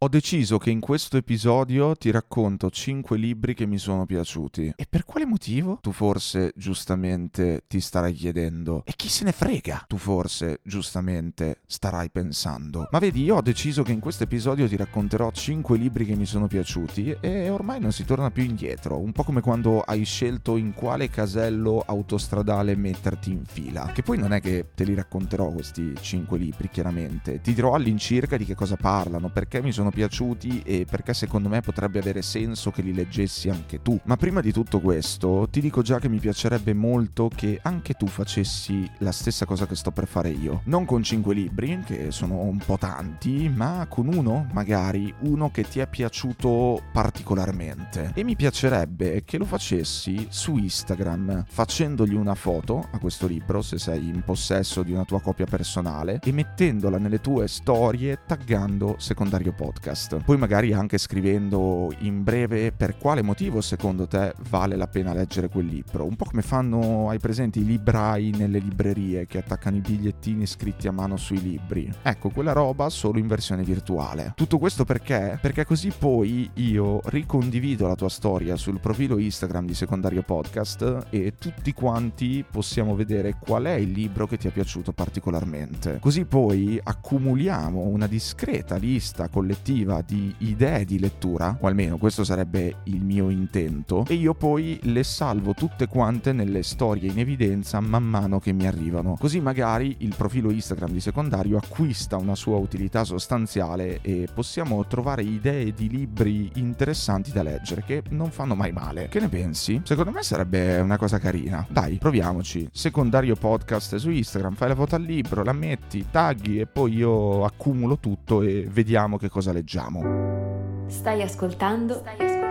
Ho deciso che in questo episodio ti racconto 5 libri che mi sono piaciuti. E per quale motivo? Tu forse giustamente ti starai chiedendo. E chi se ne frega? Tu forse giustamente starai pensando. Ma vedi, io ho deciso che in questo episodio ti racconterò 5 libri che mi sono piaciuti e ormai non si torna più indietro. Un po' come quando hai scelto in quale casello autostradale metterti in fila. Che poi non è che te li racconterò questi 5 libri, chiaramente. Ti dirò all'incirca di che cosa parlano, perché mi sono sono piaciuti e perché secondo me potrebbe avere senso che li leggessi anche tu. Ma prima di tutto questo, ti dico già che mi piacerebbe molto che anche tu facessi la stessa cosa che sto per fare io. Non con 5 libri, che sono un po' tanti, ma con uno, magari, uno che ti è piaciuto particolarmente. E mi piacerebbe che lo facessi su Instagram, facendogli una foto a questo libro, se sei in possesso di una tua copia personale, e mettendola nelle tue storie taggando secondario podcast podcast. Poi magari anche scrivendo in breve per quale motivo secondo te vale la pena leggere quel libro. Un po' come fanno, hai presenti, i librai nelle librerie che attaccano i bigliettini scritti a mano sui libri. Ecco, quella roba solo in versione virtuale. Tutto questo perché? Perché così poi io ricondivido la tua storia sul profilo Instagram di Secondario Podcast e tutti quanti possiamo vedere qual è il libro che ti è piaciuto particolarmente. Così poi accumuliamo una discreta lista collettiva collettiva di idee di lettura, o almeno questo sarebbe il mio intento, e io poi le salvo tutte quante nelle storie in evidenza man mano che mi arrivano. Così magari il profilo Instagram di secondario acquista una sua utilità sostanziale e possiamo trovare idee di libri interessanti da leggere che non fanno mai male. Che ne pensi? Secondo me sarebbe una cosa carina. Dai, proviamoci. Secondario podcast su Instagram, fai la foto al libro, la metti, tagli e poi io accumulo tutto e vediamo che cosa leggiamo. Stai ascoltando? Stai ascoltando?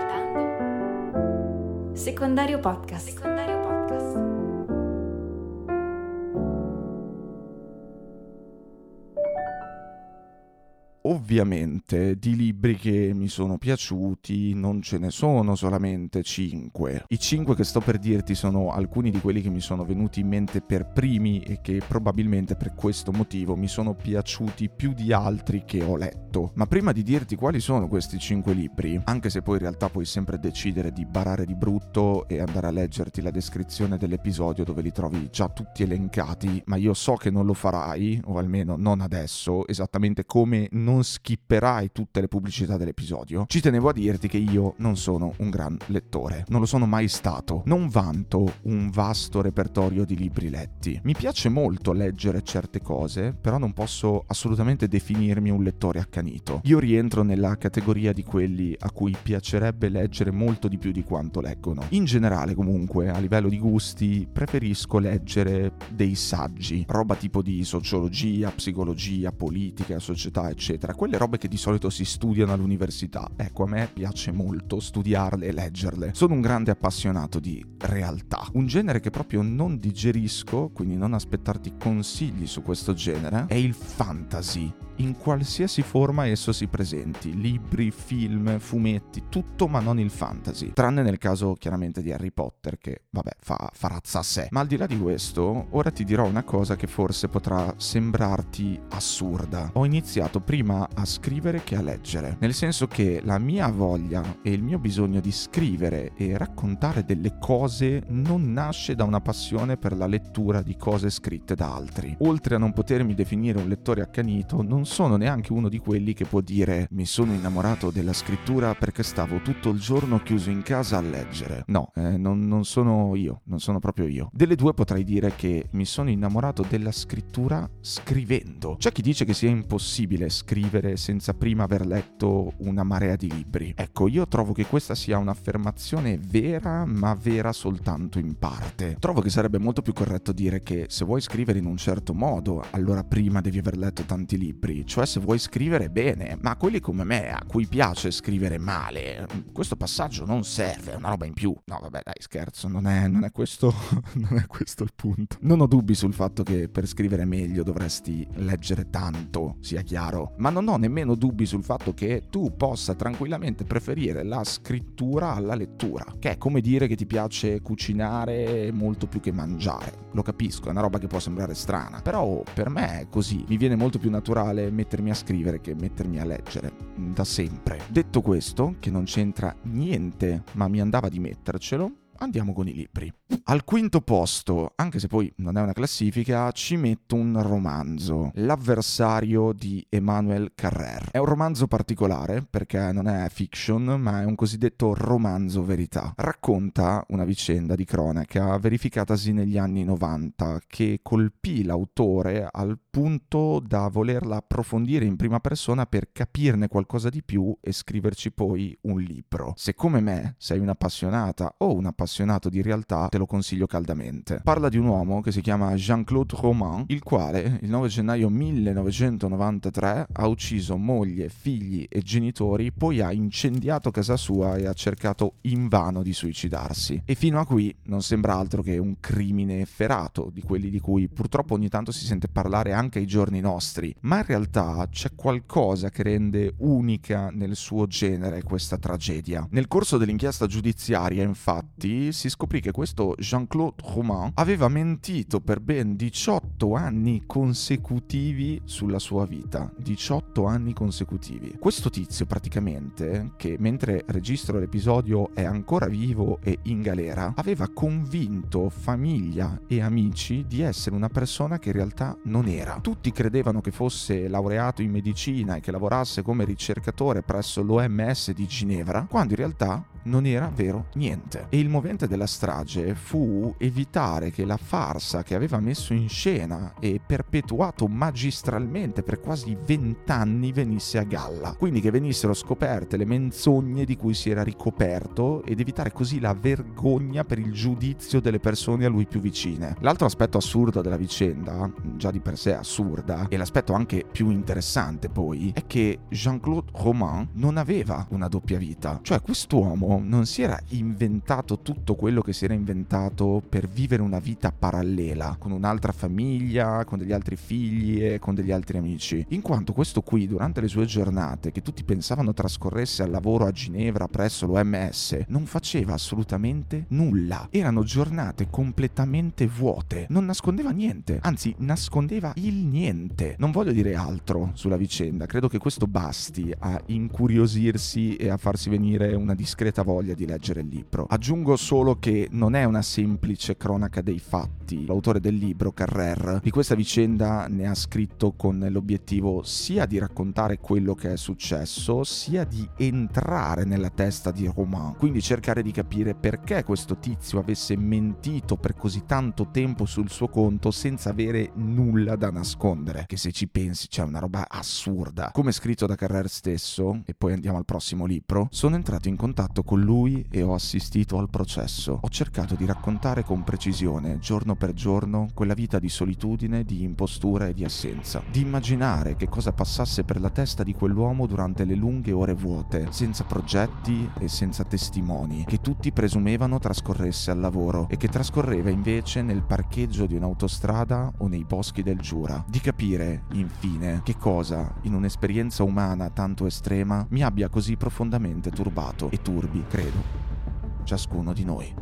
Secondario podcast. Secondario Ovviamente di libri che mi sono piaciuti non ce ne sono solamente 5. I 5 che sto per dirti sono alcuni di quelli che mi sono venuti in mente per primi e che probabilmente per questo motivo mi sono piaciuti più di altri che ho letto. Ma prima di dirti quali sono questi 5 libri, anche se poi in realtà puoi sempre decidere di barare di brutto e andare a leggerti la descrizione dell'episodio dove li trovi già tutti elencati, ma io so che non lo farai, o almeno non adesso, esattamente come non non skipperai tutte le pubblicità dell'episodio, ci tenevo a dirti che io non sono un gran lettore. Non lo sono mai stato. Non vanto un vasto repertorio di libri letti. Mi piace molto leggere certe cose, però non posso assolutamente definirmi un lettore accanito. Io rientro nella categoria di quelli a cui piacerebbe leggere molto di più di quanto leggono. In generale, comunque, a livello di gusti, preferisco leggere dei saggi, roba tipo di sociologia, psicologia, politica, società, eccetera eccetera, quelle robe che di solito si studiano all'università. Ecco, a me piace molto studiarle e leggerle. Sono un grande appassionato di realtà, un genere che proprio non digerisco, quindi non aspettarti consigli su questo genere, è il fantasy in qualsiasi forma esso si presenti, libri, film, fumetti, tutto ma non il fantasy, tranne nel caso chiaramente di Harry Potter che vabbè fa, fa razza a sé. Ma al di là di questo, ora ti dirò una cosa che forse potrà sembrarti assurda. Ho iniziato prima a scrivere che a leggere, nel senso che la mia voglia e il mio bisogno di scrivere e raccontare delle cose non nasce da una passione per la lettura di cose scritte da altri. Oltre a non potermi definire un lettore accanito, non sono neanche uno di quelli che può dire mi sono innamorato della scrittura perché stavo tutto il giorno chiuso in casa a leggere. No, eh, non, non sono io, non sono proprio io. Delle due potrei dire che mi sono innamorato della scrittura scrivendo. C'è chi dice che sia impossibile scrivere scrivere senza prima aver letto una marea di libri. Ecco, io trovo che questa sia un'affermazione vera, ma vera soltanto in parte. Trovo che sarebbe molto più corretto dire che se vuoi scrivere in un certo modo, allora prima devi aver letto tanti libri, cioè se vuoi scrivere bene, ma quelli come me, a cui piace scrivere male, questo passaggio non serve, è una roba in più. No, vabbè, dai, scherzo, non è, non è, questo, non è questo il punto. Non ho dubbi sul fatto che per scrivere meglio dovresti leggere tanto, sia chiaro, ma non ho nemmeno dubbi sul fatto che tu possa tranquillamente preferire la scrittura alla lettura, che è come dire che ti piace cucinare molto più che mangiare. Lo capisco, è una roba che può sembrare strana, però per me è così. Mi viene molto più naturale mettermi a scrivere che mettermi a leggere, da sempre. Detto questo, che non c'entra niente, ma mi andava di mettercelo, andiamo con i libri. Al quinto posto, anche se poi non è una classifica, ci metto un romanzo, L'avversario di Emmanuel Carrer. È un romanzo particolare perché non è fiction, ma è un cosiddetto romanzo verità. Racconta una vicenda di cronaca verificatasi negli anni 90 che colpì l'autore al punto da volerla approfondire in prima persona per capirne qualcosa di più e scriverci poi un libro. Se come me sei un'appassionata o un appassionato di realtà, te lo consiglio caldamente. Parla di un uomo che si chiama Jean-Claude Roman, il quale il 9 gennaio 1993 ha ucciso moglie, figli e genitori, poi ha incendiato casa sua e ha cercato invano di suicidarsi. E fino a qui non sembra altro che un crimine efferato, di quelli di cui purtroppo ogni tanto si sente parlare anche ai giorni nostri, ma in realtà c'è qualcosa che rende unica nel suo genere questa tragedia. Nel corso dell'inchiesta giudiziaria, infatti, si scoprì che questo Jean-Claude Roman aveva mentito per ben 18 anni consecutivi sulla sua vita. 18 anni consecutivi. Questo tizio praticamente, che mentre registro l'episodio è ancora vivo e in galera, aveva convinto famiglia e amici di essere una persona che in realtà non era. Tutti credevano che fosse laureato in medicina e che lavorasse come ricercatore presso l'OMS di Ginevra, quando in realtà non era vero niente. E il movente della strage fu evitare che la farsa che aveva messo in scena e perpetuato magistralmente per quasi vent'anni venisse a galla. Quindi che venissero scoperte le menzogne di cui si era ricoperto ed evitare così la vergogna per il giudizio delle persone a lui più vicine. L'altro aspetto assurdo della vicenda, già di per sé assurda, e l'aspetto anche più interessante poi, è che Jean-Claude Roman non aveva una doppia vita. Cioè quest'uomo non si era inventato tutto quello che si era inventato per vivere una vita parallela, con un'altra famiglia, con degli altri figli e con degli altri amici. In quanto questo qui, durante le sue giornate, che tutti pensavano trascorresse al lavoro a Ginevra presso l'OMS, non faceva assolutamente nulla. Erano giornate completamente vuote. Non nascondeva niente, anzi nascondeva il niente. Non voglio dire altro sulla vicenda, credo che questo basti a incuriosirsi e a farsi venire una discreta voglia di leggere il libro. Aggiungo solo che non è una semplice cronaca dei fatti. L'autore del libro, Carrer, di questa vicenda ne ha scritto con l'obiettivo sia di raccontare quello che è successo, sia di entrare nella testa di Romain. Quindi cercare di capire perché questo tizio avesse mentito per così tanto tempo sul suo conto senza avere nulla da nascondere. Che se ci pensi c'è una roba assurda. Come scritto da Carrer stesso, e poi andiamo al prossimo libro, sono entrato in contatto con lui e ho assistito al processo. Ho cercato di raccontare con precisione, giorno per giorno, quella vita di solitudine, di impostura e di assenza. Di immaginare che cosa passasse per la testa di quell'uomo durante le lunghe ore vuote, senza progetti e senza testimoni, che tutti presumevano trascorresse al lavoro e che trascorreva invece nel parcheggio di un'autostrada o nei boschi del Giura. Di capire, infine, che cosa, in un'esperienza umana tanto estrema, mi abbia così profondamente turbato e turbi, credo, ciascuno di noi.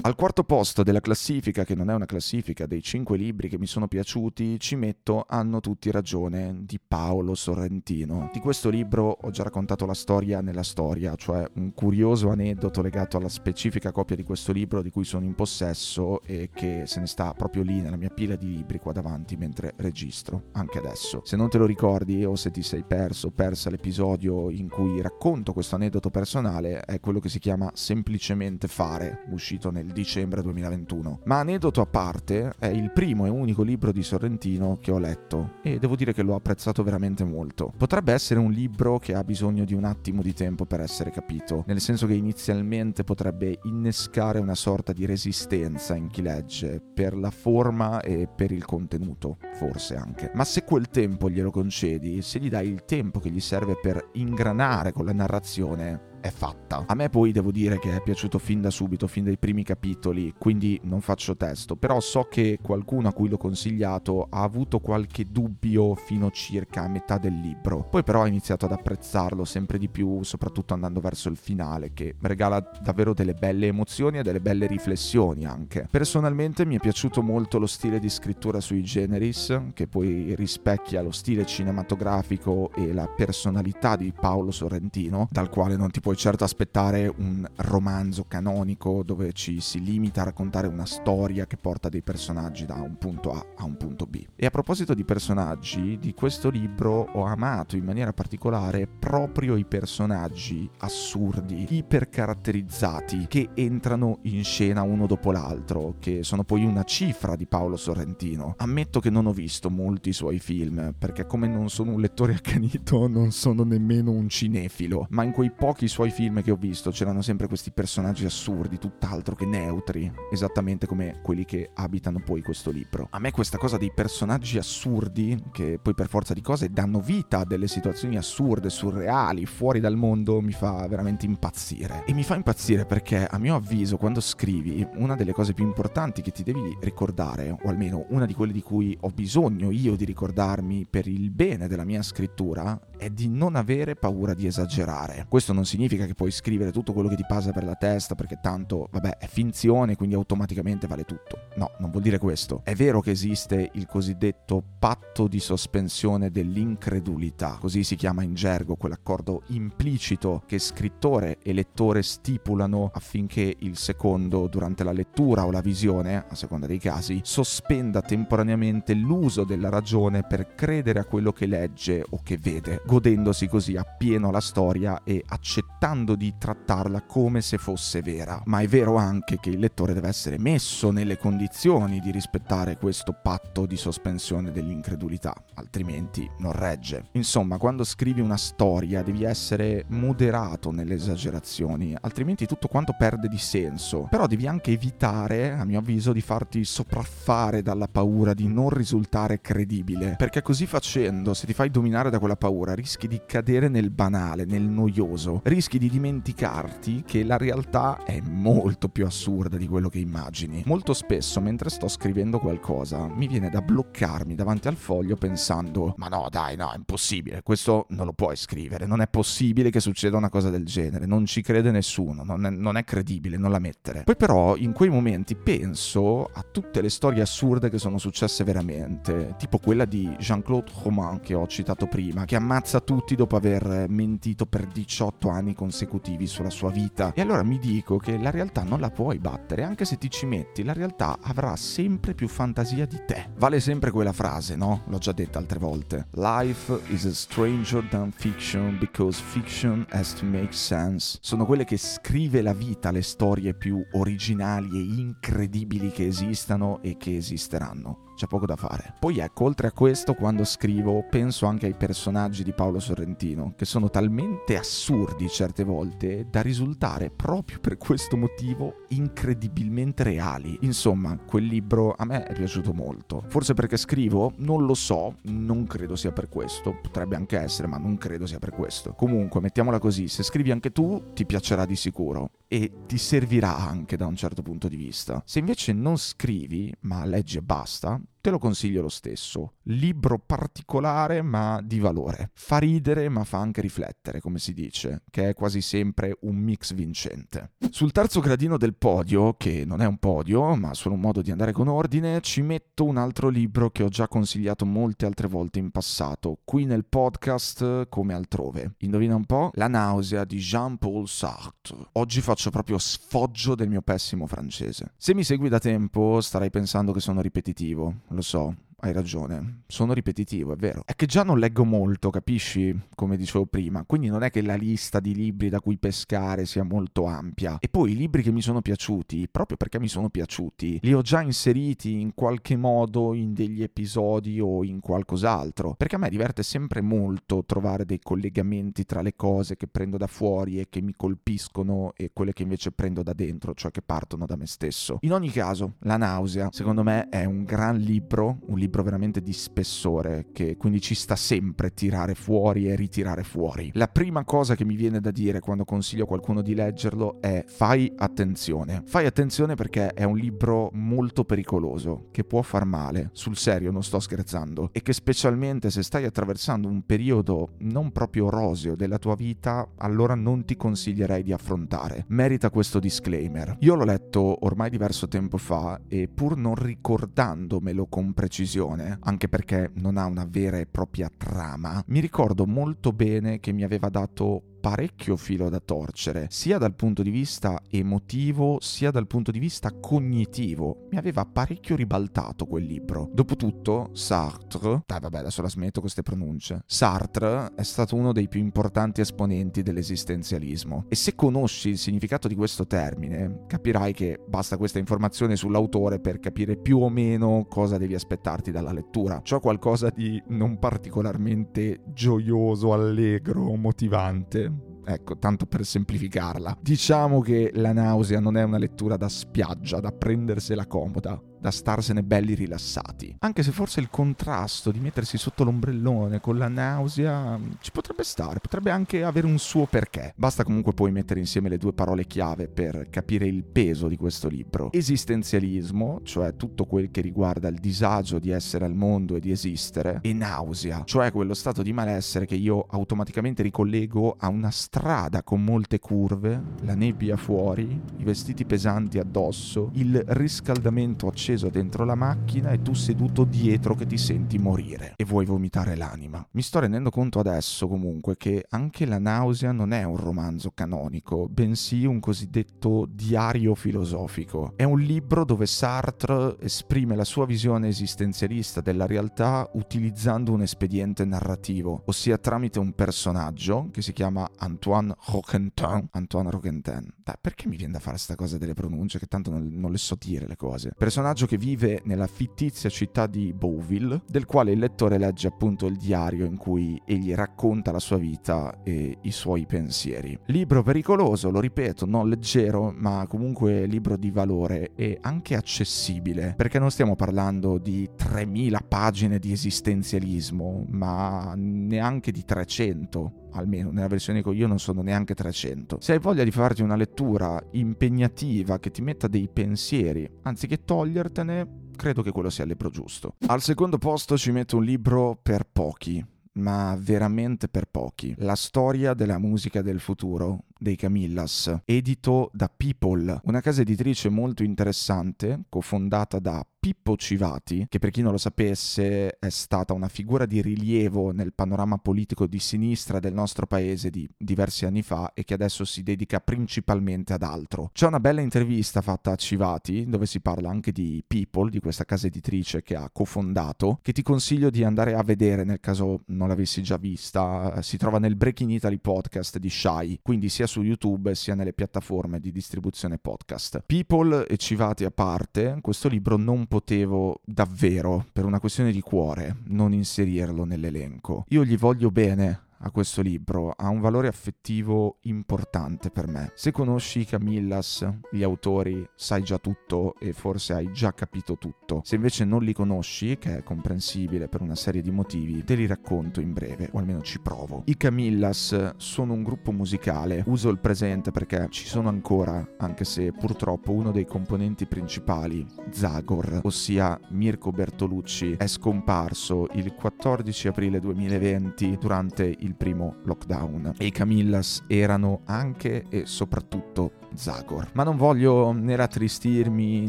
Al quarto posto della classifica, che non è una classifica, dei cinque libri che mi sono piaciuti, ci metto Hanno tutti ragione di Paolo Sorrentino. Di questo libro ho già raccontato la storia nella storia, cioè un curioso aneddoto legato alla specifica copia di questo libro di cui sono in possesso e che se ne sta proprio lì nella mia pila di libri qua davanti mentre registro, anche adesso. Se non te lo ricordi o se ti sei perso o persa l'episodio in cui racconto questo aneddoto personale, è quello che si chiama Semplicemente fare, uscito nel dicembre 2021. Ma aneddoto a parte, è il primo e unico libro di Sorrentino che ho letto e devo dire che l'ho apprezzato veramente molto. Potrebbe essere un libro che ha bisogno di un attimo di tempo per essere capito, nel senso che inizialmente potrebbe innescare una sorta di resistenza in chi legge per la forma e per il contenuto, forse anche. Ma se quel tempo glielo concedi, se gli dai il tempo che gli serve per ingranare con la narrazione, è fatta. A me poi devo dire che è piaciuto fin da subito, fin dai primi capitoli, quindi non faccio testo, però so che qualcuno a cui l'ho consigliato ha avuto qualche dubbio fino circa a metà del libro. Poi però ha iniziato ad apprezzarlo sempre di più, soprattutto andando verso il finale, che regala davvero delle belle emozioni e delle belle riflessioni anche. Personalmente mi è piaciuto molto lo stile di scrittura sui generis, che poi rispecchia lo stile cinematografico e la personalità di Paolo Sorrentino, dal quale non ti puoi certo aspettare un romanzo canonico dove ci si limita a raccontare una storia che porta dei personaggi da un punto A a un punto B. E a proposito di personaggi, di questo libro ho amato in maniera particolare proprio i personaggi assurdi, ipercaratterizzati, che entrano in scena uno dopo l'altro, che sono poi una cifra di Paolo Sorrentino. Ammetto che non ho visto molti suoi film, perché come non sono un lettore accanito, non sono nemmeno un cinefilo, ma in quei pochi suoi film che ho visto c'erano sempre questi personaggi assurdi, tutt'altro che neutri, esattamente come quelli che abitano poi questo libro. A me questa cosa dei personaggi assurdi, che poi per forza di cose danno vita a delle situazioni assurde, surreali, fuori dal mondo, mi fa veramente impazzire. E mi fa impazzire perché, a mio avviso, quando scrivi, una delle cose più importanti che ti devi ricordare, o almeno una di quelle di cui ho bisogno io di ricordarmi per il bene della mia scrittura, è di non avere paura di esagerare. Questo non significa che puoi scrivere tutto quello che ti passa per la testa, perché tanto, vabbè, è finzione, quindi automaticamente vale tutto. No, non vuol dire questo. È vero che esiste il cosiddetto patto di sospensione dell'incredulità, così si chiama in gergo quell'accordo implicito che scrittore e lettore stipulano affinché il secondo, durante la lettura o la visione, a seconda dei casi, sospenda temporaneamente l'uso della ragione per credere a quello che legge o che vede, godendosi così appieno la storia e accettando di trattarla come se fosse vera. Ma è vero anche che il lettore deve essere messo nelle condizioni di rispettare questo patto di sospensione dell'incredulità, altrimenti non regge. Insomma, quando scrivi una storia devi essere moderato nelle esagerazioni, altrimenti tutto quanto perde di senso. Però devi anche evitare, a mio avviso, di farti sopraffare dalla paura di non risultare credibile, perché così facendo, se ti fai dominare da quella paura, rischi di cadere nel banale, nel noioso, rischi di dimenticarti che la realtà è molto più assurda di quello che immagini. Molto spesso, mentre sto scrivendo qualcosa, mi viene da bloccarmi davanti al foglio pensando: Ma no, dai, no, è impossibile, questo non lo puoi scrivere, non è possibile che succeda una cosa del genere, non ci crede nessuno, non è, non è credibile, non la mettere. Poi, però, in quei momenti penso a tutte le storie assurde che sono successe veramente, tipo quella di Jean-Claude Roman che ho citato prima, che ammazza tutti dopo aver mentito per 18 anni consecutivi sulla sua vita. E allora mi dico che la realtà non la puoi battere, anche se ti ci metti, la realtà avrà sempre più fantasia di te. Vale sempre quella frase, no? L'ho già detta altre volte. Life is a stranger than fiction because fiction has to make sense. Sono quelle che scrive la vita le storie più originali e incredibili che esistano e che esisteranno c'è poco da fare. Poi ecco, oltre a questo, quando scrivo, penso anche ai personaggi di Paolo Sorrentino, che sono talmente assurdi certe volte da risultare proprio per questo motivo incredibilmente reali. Insomma, quel libro a me è piaciuto molto. Forse perché scrivo? Non lo so, non credo sia per questo. Potrebbe anche essere, ma non credo sia per questo. Comunque, mettiamola così, se scrivi anche tu, ti piacerà di sicuro e ti servirà anche da un certo punto di vista. Se invece non scrivi, ma leggi e basta, um, te lo consiglio lo stesso. Libro particolare ma di valore. Fa ridere ma fa anche riflettere, come si dice, che è quasi sempre un mix vincente. Sul terzo gradino del podio, che non è un podio, ma solo un modo di andare con ordine, ci metto un altro libro che ho già consigliato molte altre volte in passato, qui nel podcast come altrove. Indovina un po'? La nausea di Jean-Paul Sartre. Oggi faccio proprio sfoggio del mio pessimo francese. Se mi segui da tempo starai pensando che sono ripetitivo, lo so, hai ragione, sono ripetitivo, è vero. È che già non leggo molto, capisci? Come dicevo prima, quindi non è che la lista di libri da cui pescare sia molto ampia. E poi i libri che mi sono piaciuti, proprio perché mi sono piaciuti, li ho già inseriti in qualche modo in degli episodi o in qualcos'altro. Perché a me diverte sempre molto trovare dei collegamenti tra le cose che prendo da fuori e che mi colpiscono e quelle che invece prendo da dentro, cioè che partono da me stesso. In ogni caso, La nausea, secondo me, è un gran libro, un libro libro veramente di spessore, che quindi ci sta sempre tirare fuori e ritirare fuori. La prima cosa che mi viene da dire quando consiglio a qualcuno di leggerlo è fai attenzione. Fai attenzione perché è un libro molto pericoloso, che può far male, sul serio non sto scherzando, e che specialmente se stai attraversando un periodo non proprio roseo della tua vita, allora non ti consiglierei di affrontare. Merita questo disclaimer. Io l'ho letto ormai diverso tempo fa e pur non ricordandomelo con precisione, anche perché non ha una vera e propria trama, mi ricordo molto bene che mi aveva dato parecchio filo da torcere, sia dal punto di vista emotivo, sia dal punto di vista cognitivo. Mi aveva parecchio ribaltato quel libro. Dopotutto, Sartre, dai vabbè adesso la smetto queste pronunce, Sartre è stato uno dei più importanti esponenti dell'esistenzialismo. E se conosci il significato di questo termine, capirai che basta questa informazione sull'autore per capire più o meno cosa devi aspettarti dalla lettura. C'ho qualcosa di non particolarmente gioioso, allegro, motivante Ecco, tanto per semplificarla. Diciamo che La nausea non è una lettura da spiaggia, da prendersela comoda da starsene belli rilassati. Anche se forse il contrasto di mettersi sotto l'ombrellone con la nausea mm, ci potrebbe stare, potrebbe anche avere un suo perché. Basta comunque poi mettere insieme le due parole chiave per capire il peso di questo libro. Esistenzialismo, cioè tutto quel che riguarda il disagio di essere al mondo e di esistere, e nausea, cioè quello stato di malessere che io automaticamente ricollego a una strada con molte curve, la nebbia fuori, i vestiti pesanti addosso, il riscaldamento acceso acceso dentro la macchina e tu seduto dietro che ti senti morire e vuoi vomitare l'anima. Mi sto rendendo conto adesso comunque che anche La nausea non è un romanzo canonico, bensì un cosiddetto diario filosofico. È un libro dove Sartre esprime la sua visione esistenzialista della realtà utilizzando un espediente narrativo, ossia tramite un personaggio che si chiama Antoine Roquentin. Antoine Roquentin. Dai, perché mi viene da fare questa cosa delle pronunce che tanto non, non le so dire le cose? Personaggio che vive nella fittizia città di Bowville, del quale il lettore legge appunto il diario in cui egli racconta la sua vita e i suoi pensieri. Libro pericoloso, lo ripeto, non leggero, ma comunque libro di valore e anche accessibile, perché non stiamo parlando di 3000 pagine di esistenzialismo, ma neanche di 300 almeno nella versione che io non sono neanche 300. Se hai voglia di farti una lettura impegnativa che ti metta dei pensieri, anziché togliertene, credo che quello sia il libro giusto. Al secondo posto ci metto un libro per pochi, ma veramente per pochi. La storia della musica del futuro dei Camillas, edito da People, una casa editrice molto interessante, cofondata da Pippo Civati, che per chi non lo sapesse è stata una figura di rilievo nel panorama politico di sinistra del nostro paese di diversi anni fa e che adesso si dedica principalmente ad altro. C'è una bella intervista fatta a Civati dove si parla anche di People, di questa casa editrice che ha cofondato, che ti consiglio di andare a vedere nel caso non l'avessi già vista. Si trova nel Breaking Italy podcast di Shai, quindi sia su YouTube sia nelle piattaforme di distribuzione podcast. People e Civati a parte, questo libro non potevo davvero, per una questione di cuore, non inserirlo nell'elenco. Io gli voglio bene a questo libro ha un valore affettivo importante per me. Se conosci Camillas, gli autori, sai già tutto e forse hai già capito tutto. Se invece non li conosci, che è comprensibile per una serie di motivi, te li racconto in breve, o almeno ci provo. I Camillas sono un gruppo musicale, uso il presente perché ci sono ancora, anche se purtroppo uno dei componenti principali, Zagor, ossia Mirko Bertolucci, è scomparso il 14 aprile 2020 durante il il primo lockdown. E i Camillas erano anche e soprattutto Zagor. Ma non voglio né rattristirmi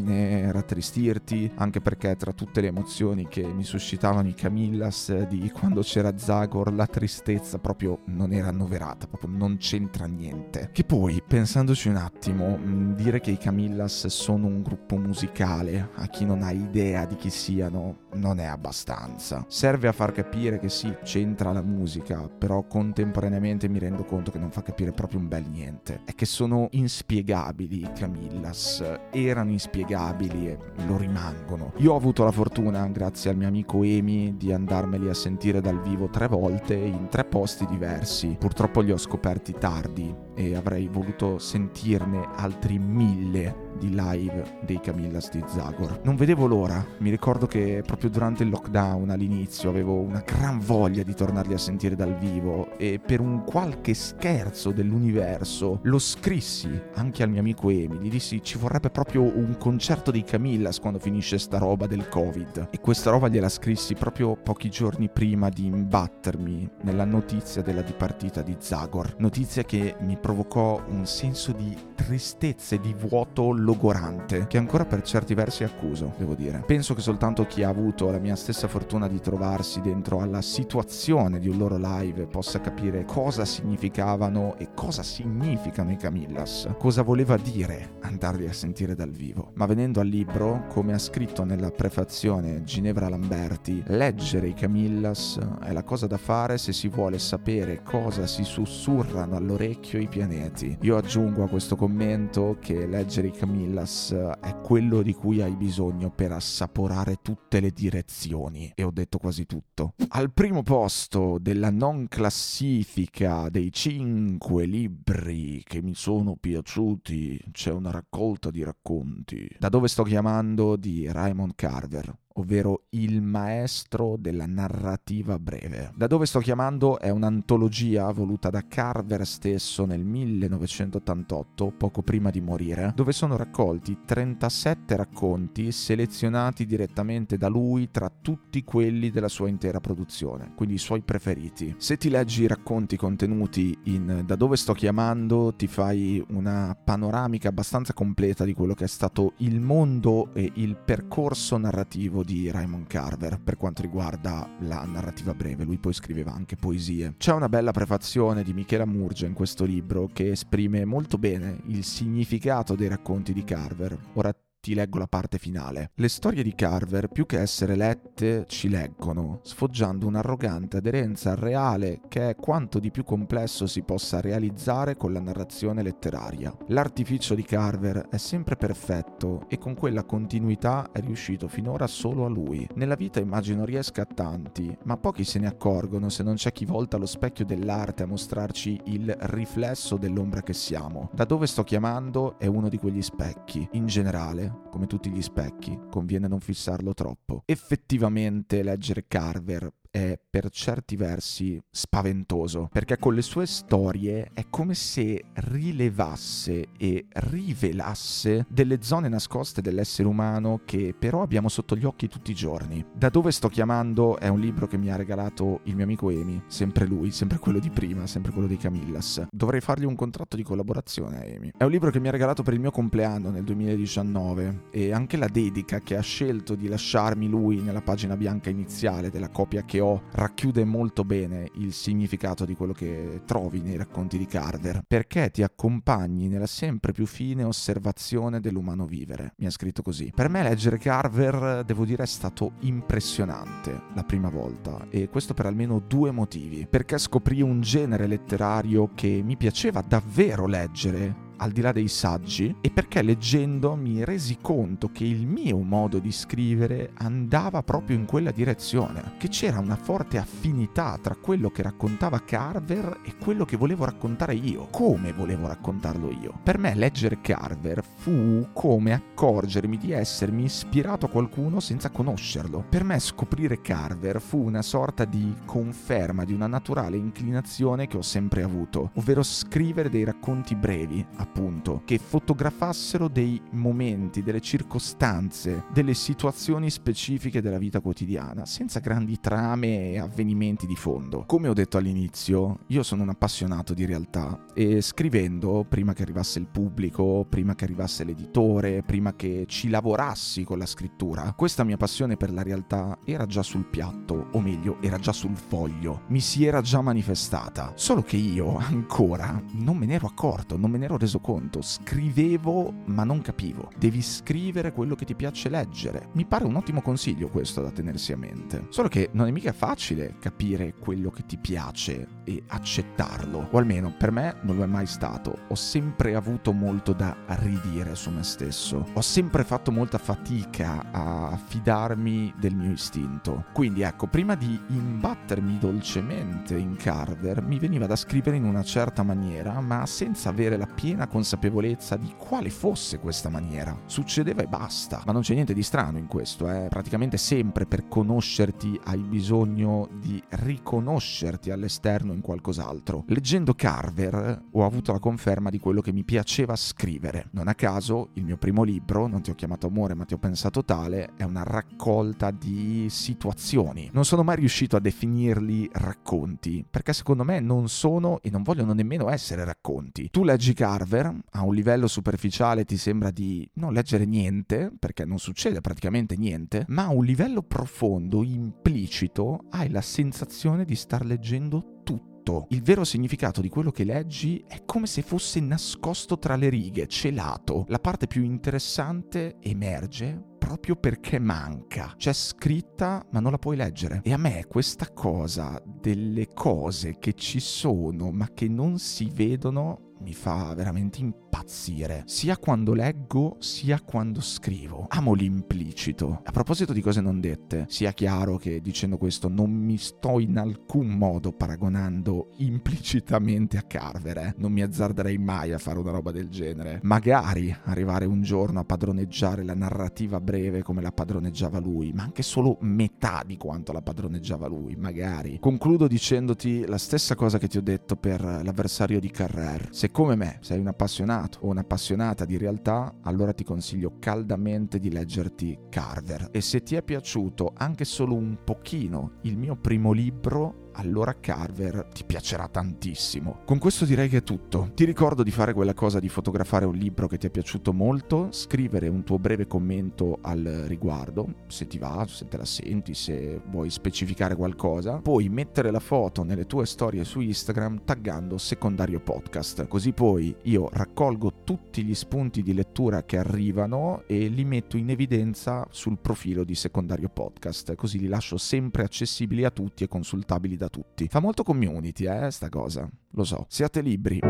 né rattristirti, anche perché tra tutte le emozioni che mi suscitavano i Camillas di quando c'era Zagor, la tristezza proprio non era annoverata, proprio non c'entra niente. Che poi, pensandoci un attimo, dire che i Camillas sono un gruppo musicale, a chi non ha idea di chi siano, non è abbastanza. Serve a far capire che sì, c'entra la musica, però contemporaneamente mi rendo conto che non fa capire proprio un bel niente. È che sono inspiegabili Camillas, erano inspiegabili e lo rimangono. Io ho avuto la fortuna, grazie al mio amico Emi, di andarmeli a sentire dal vivo tre volte in tre posti diversi. Purtroppo li ho scoperti tardi e avrei voluto sentirne altri mille di live dei Camillas di Zagor. Non vedevo l'ora, mi ricordo che proprio durante il lockdown all'inizio avevo una gran voglia di tornarli a sentire dal vivo e per un qualche scherzo dell'universo lo scrissi anche al mio amico Emi, gli dissi ci vorrebbe proprio un concerto dei Camillas quando finisce sta roba del Covid. E questa roba gliela scrissi proprio pochi giorni prima di imbattermi nella notizia della dipartita di Zagor, notizia che mi provocò un senso di tristezza e di vuoto logorante che ancora per certi versi accuso, devo dire. Penso che soltanto chi ha avuto la mia stessa fortuna di trovarsi dentro alla situazione di un loro live possa capire cosa significavano e cosa significano i Camillas, cosa voleva dire andarli a sentire dal vivo. Ma venendo al libro, come ha scritto nella prefazione Ginevra Lamberti, leggere i Camillas è la cosa da fare se si vuole sapere cosa si sussurrano all'orecchio i pianeti. Io aggiungo a questo commento che leggere i Camillas è quello di cui hai bisogno per assaporare tutte le direzioni. E ho detto quasi tutto. Al primo posto della non classifica dei cinque libri che mi sono piaciuti c'è una raccolta di racconti. Da dove sto chiamando di Raymond Carver ovvero il maestro della narrativa breve. Da dove sto chiamando è un'antologia voluta da Carver stesso nel 1988, poco prima di morire, dove sono raccolti 37 racconti selezionati direttamente da lui tra tutti quelli della sua intera produzione, quindi i suoi preferiti. Se ti leggi i racconti contenuti in Da dove sto chiamando, ti fai una panoramica abbastanza completa di quello che è stato il mondo e il percorso narrativo di Raymond Carver per quanto riguarda la narrativa breve, lui poi scriveva anche poesie. C'è una bella prefazione di Michela Murgia in questo libro che esprime molto bene il significato dei racconti di Carver. Ora ti leggo la parte finale. Le storie di Carver, più che essere lette, ci leggono, sfoggiando un'arrogante aderenza al reale che è quanto di più complesso si possa realizzare con la narrazione letteraria. L'artificio di Carver è sempre perfetto e con quella continuità è riuscito finora solo a lui. Nella vita immagino riesca a tanti, ma pochi se ne accorgono se non c'è chi volta lo specchio dell'arte a mostrarci il riflesso dell'ombra che siamo. Da dove sto chiamando è uno di quegli specchi. In generale, come tutti gli specchi, conviene non fissarlo troppo. Effettivamente leggere Carver è per certi versi spaventoso, perché con le sue storie è come se rilevasse e rivelasse delle zone nascoste dell'essere umano che però abbiamo sotto gli occhi tutti i giorni. Da dove sto chiamando è un libro che mi ha regalato il mio amico Emi, sempre lui, sempre quello di prima, sempre quello di Camillas. Dovrei fargli un contratto di collaborazione a Emi. È un libro che mi ha regalato per il mio compleanno nel 2019 e anche la dedica che ha scelto di lasciarmi lui nella pagina bianca iniziale della copia che ho ho racchiude molto bene il significato di quello che trovi nei racconti di Carver, perché ti accompagni nella sempre più fine osservazione dell'umano vivere. Mi ha scritto così. Per me leggere Carver, devo dire, è stato impressionante la prima volta, e questo per almeno due motivi. Perché scoprì un genere letterario che mi piaceva davvero leggere al di là dei saggi e perché leggendo mi resi conto che il mio modo di scrivere andava proprio in quella direzione, che c'era una forte affinità tra quello che raccontava Carver e quello che volevo raccontare io, come volevo raccontarlo io. Per me leggere Carver fu come accorgermi di essermi ispirato a qualcuno senza conoscerlo. Per me scoprire Carver fu una sorta di conferma di una naturale inclinazione che ho sempre avuto, ovvero scrivere dei racconti brevi, appunto, che fotografassero dei momenti, delle circostanze, delle situazioni specifiche della vita quotidiana, senza grandi trame e avvenimenti di fondo. Come ho detto all'inizio, io sono un appassionato di realtà e scrivendo, prima che arrivasse il pubblico, prima che arrivasse l'editore, prima che ci lavorassi con la scrittura, questa mia passione per la realtà era già sul piatto, o meglio, era già sul foglio, mi si era già manifestata, solo che io ancora non me ne ero accorto, non me ne ero reso reso conto, scrivevo ma non capivo. Devi scrivere quello che ti piace leggere. Mi pare un ottimo consiglio questo da tenersi a mente. Solo che non è mica facile capire quello che ti piace e accettarlo. O almeno per me non lo è mai stato. Ho sempre avuto molto da ridire su me stesso. Ho sempre fatto molta fatica a fidarmi del mio istinto. Quindi ecco, prima di imbattermi dolcemente in Carver, mi veniva da scrivere in una certa maniera, ma senza avere la piena piena consapevolezza di quale fosse questa maniera. Succedeva e basta, ma non c'è niente di strano in questo, eh. praticamente sempre per conoscerti hai bisogno di riconoscerti all'esterno in qualcos'altro. Leggendo Carver ho avuto la conferma di quello che mi piaceva scrivere. Non a caso il mio primo libro, Non ti ho chiamato amore ma ti ho pensato tale, è una raccolta di situazioni. Non sono mai riuscito a definirli racconti, perché secondo me non sono e non vogliono nemmeno essere racconti. Tu leggi Carver, a un livello superficiale ti sembra di non leggere niente, perché non succede praticamente niente, ma a un livello profondo, implicito, hai la sensazione di star leggendo tutto. Il vero significato di quello che leggi è come se fosse nascosto tra le righe, celato. La parte più interessante emerge proprio perché manca. C'è scritta ma non la puoi leggere. E a me questa cosa delle cose che ci sono ma che non si vedono mi fa veramente impazzire, sia quando leggo sia quando scrivo. Amo l'implicito. A proposito di cose non dette, sia chiaro che dicendo questo non mi sto in alcun modo paragonando implicitamente a Carver, eh? non mi azzarderei mai a fare una roba del genere. Magari arrivare un giorno a padroneggiare la narrativa breve come la padroneggiava lui, ma anche solo metà di quanto la padroneggiava lui, magari. Concludo dicendoti la stessa cosa che ti ho detto per l'avversario di Carrer. Se come me sei un appassionato o un'appassionata di realtà, allora ti consiglio caldamente di leggerti Carver. E se ti è piaciuto anche solo un pochino il mio primo libro, allora Carver ti piacerà tantissimo. Con questo direi che è tutto. Ti ricordo di fare quella cosa di fotografare un libro che ti è piaciuto molto, scrivere un tuo breve commento al riguardo, se ti va, se te la senti, se vuoi specificare qualcosa, poi mettere la foto nelle tue storie su Instagram taggando secondario podcast. Così poi io raccolgo tutti gli spunti di lettura che arrivano e li metto in evidenza sul profilo di secondario podcast, così li lascio sempre accessibili a tutti e consultabili da da tutti. Fa molto community, eh, sta cosa. Lo so. Siate libri.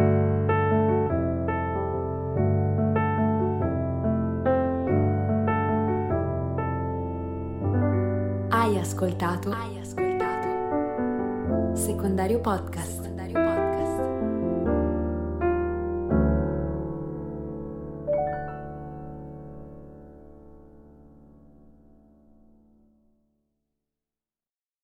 Hai ascoltato? Hai ascoltato? Secondario podcast.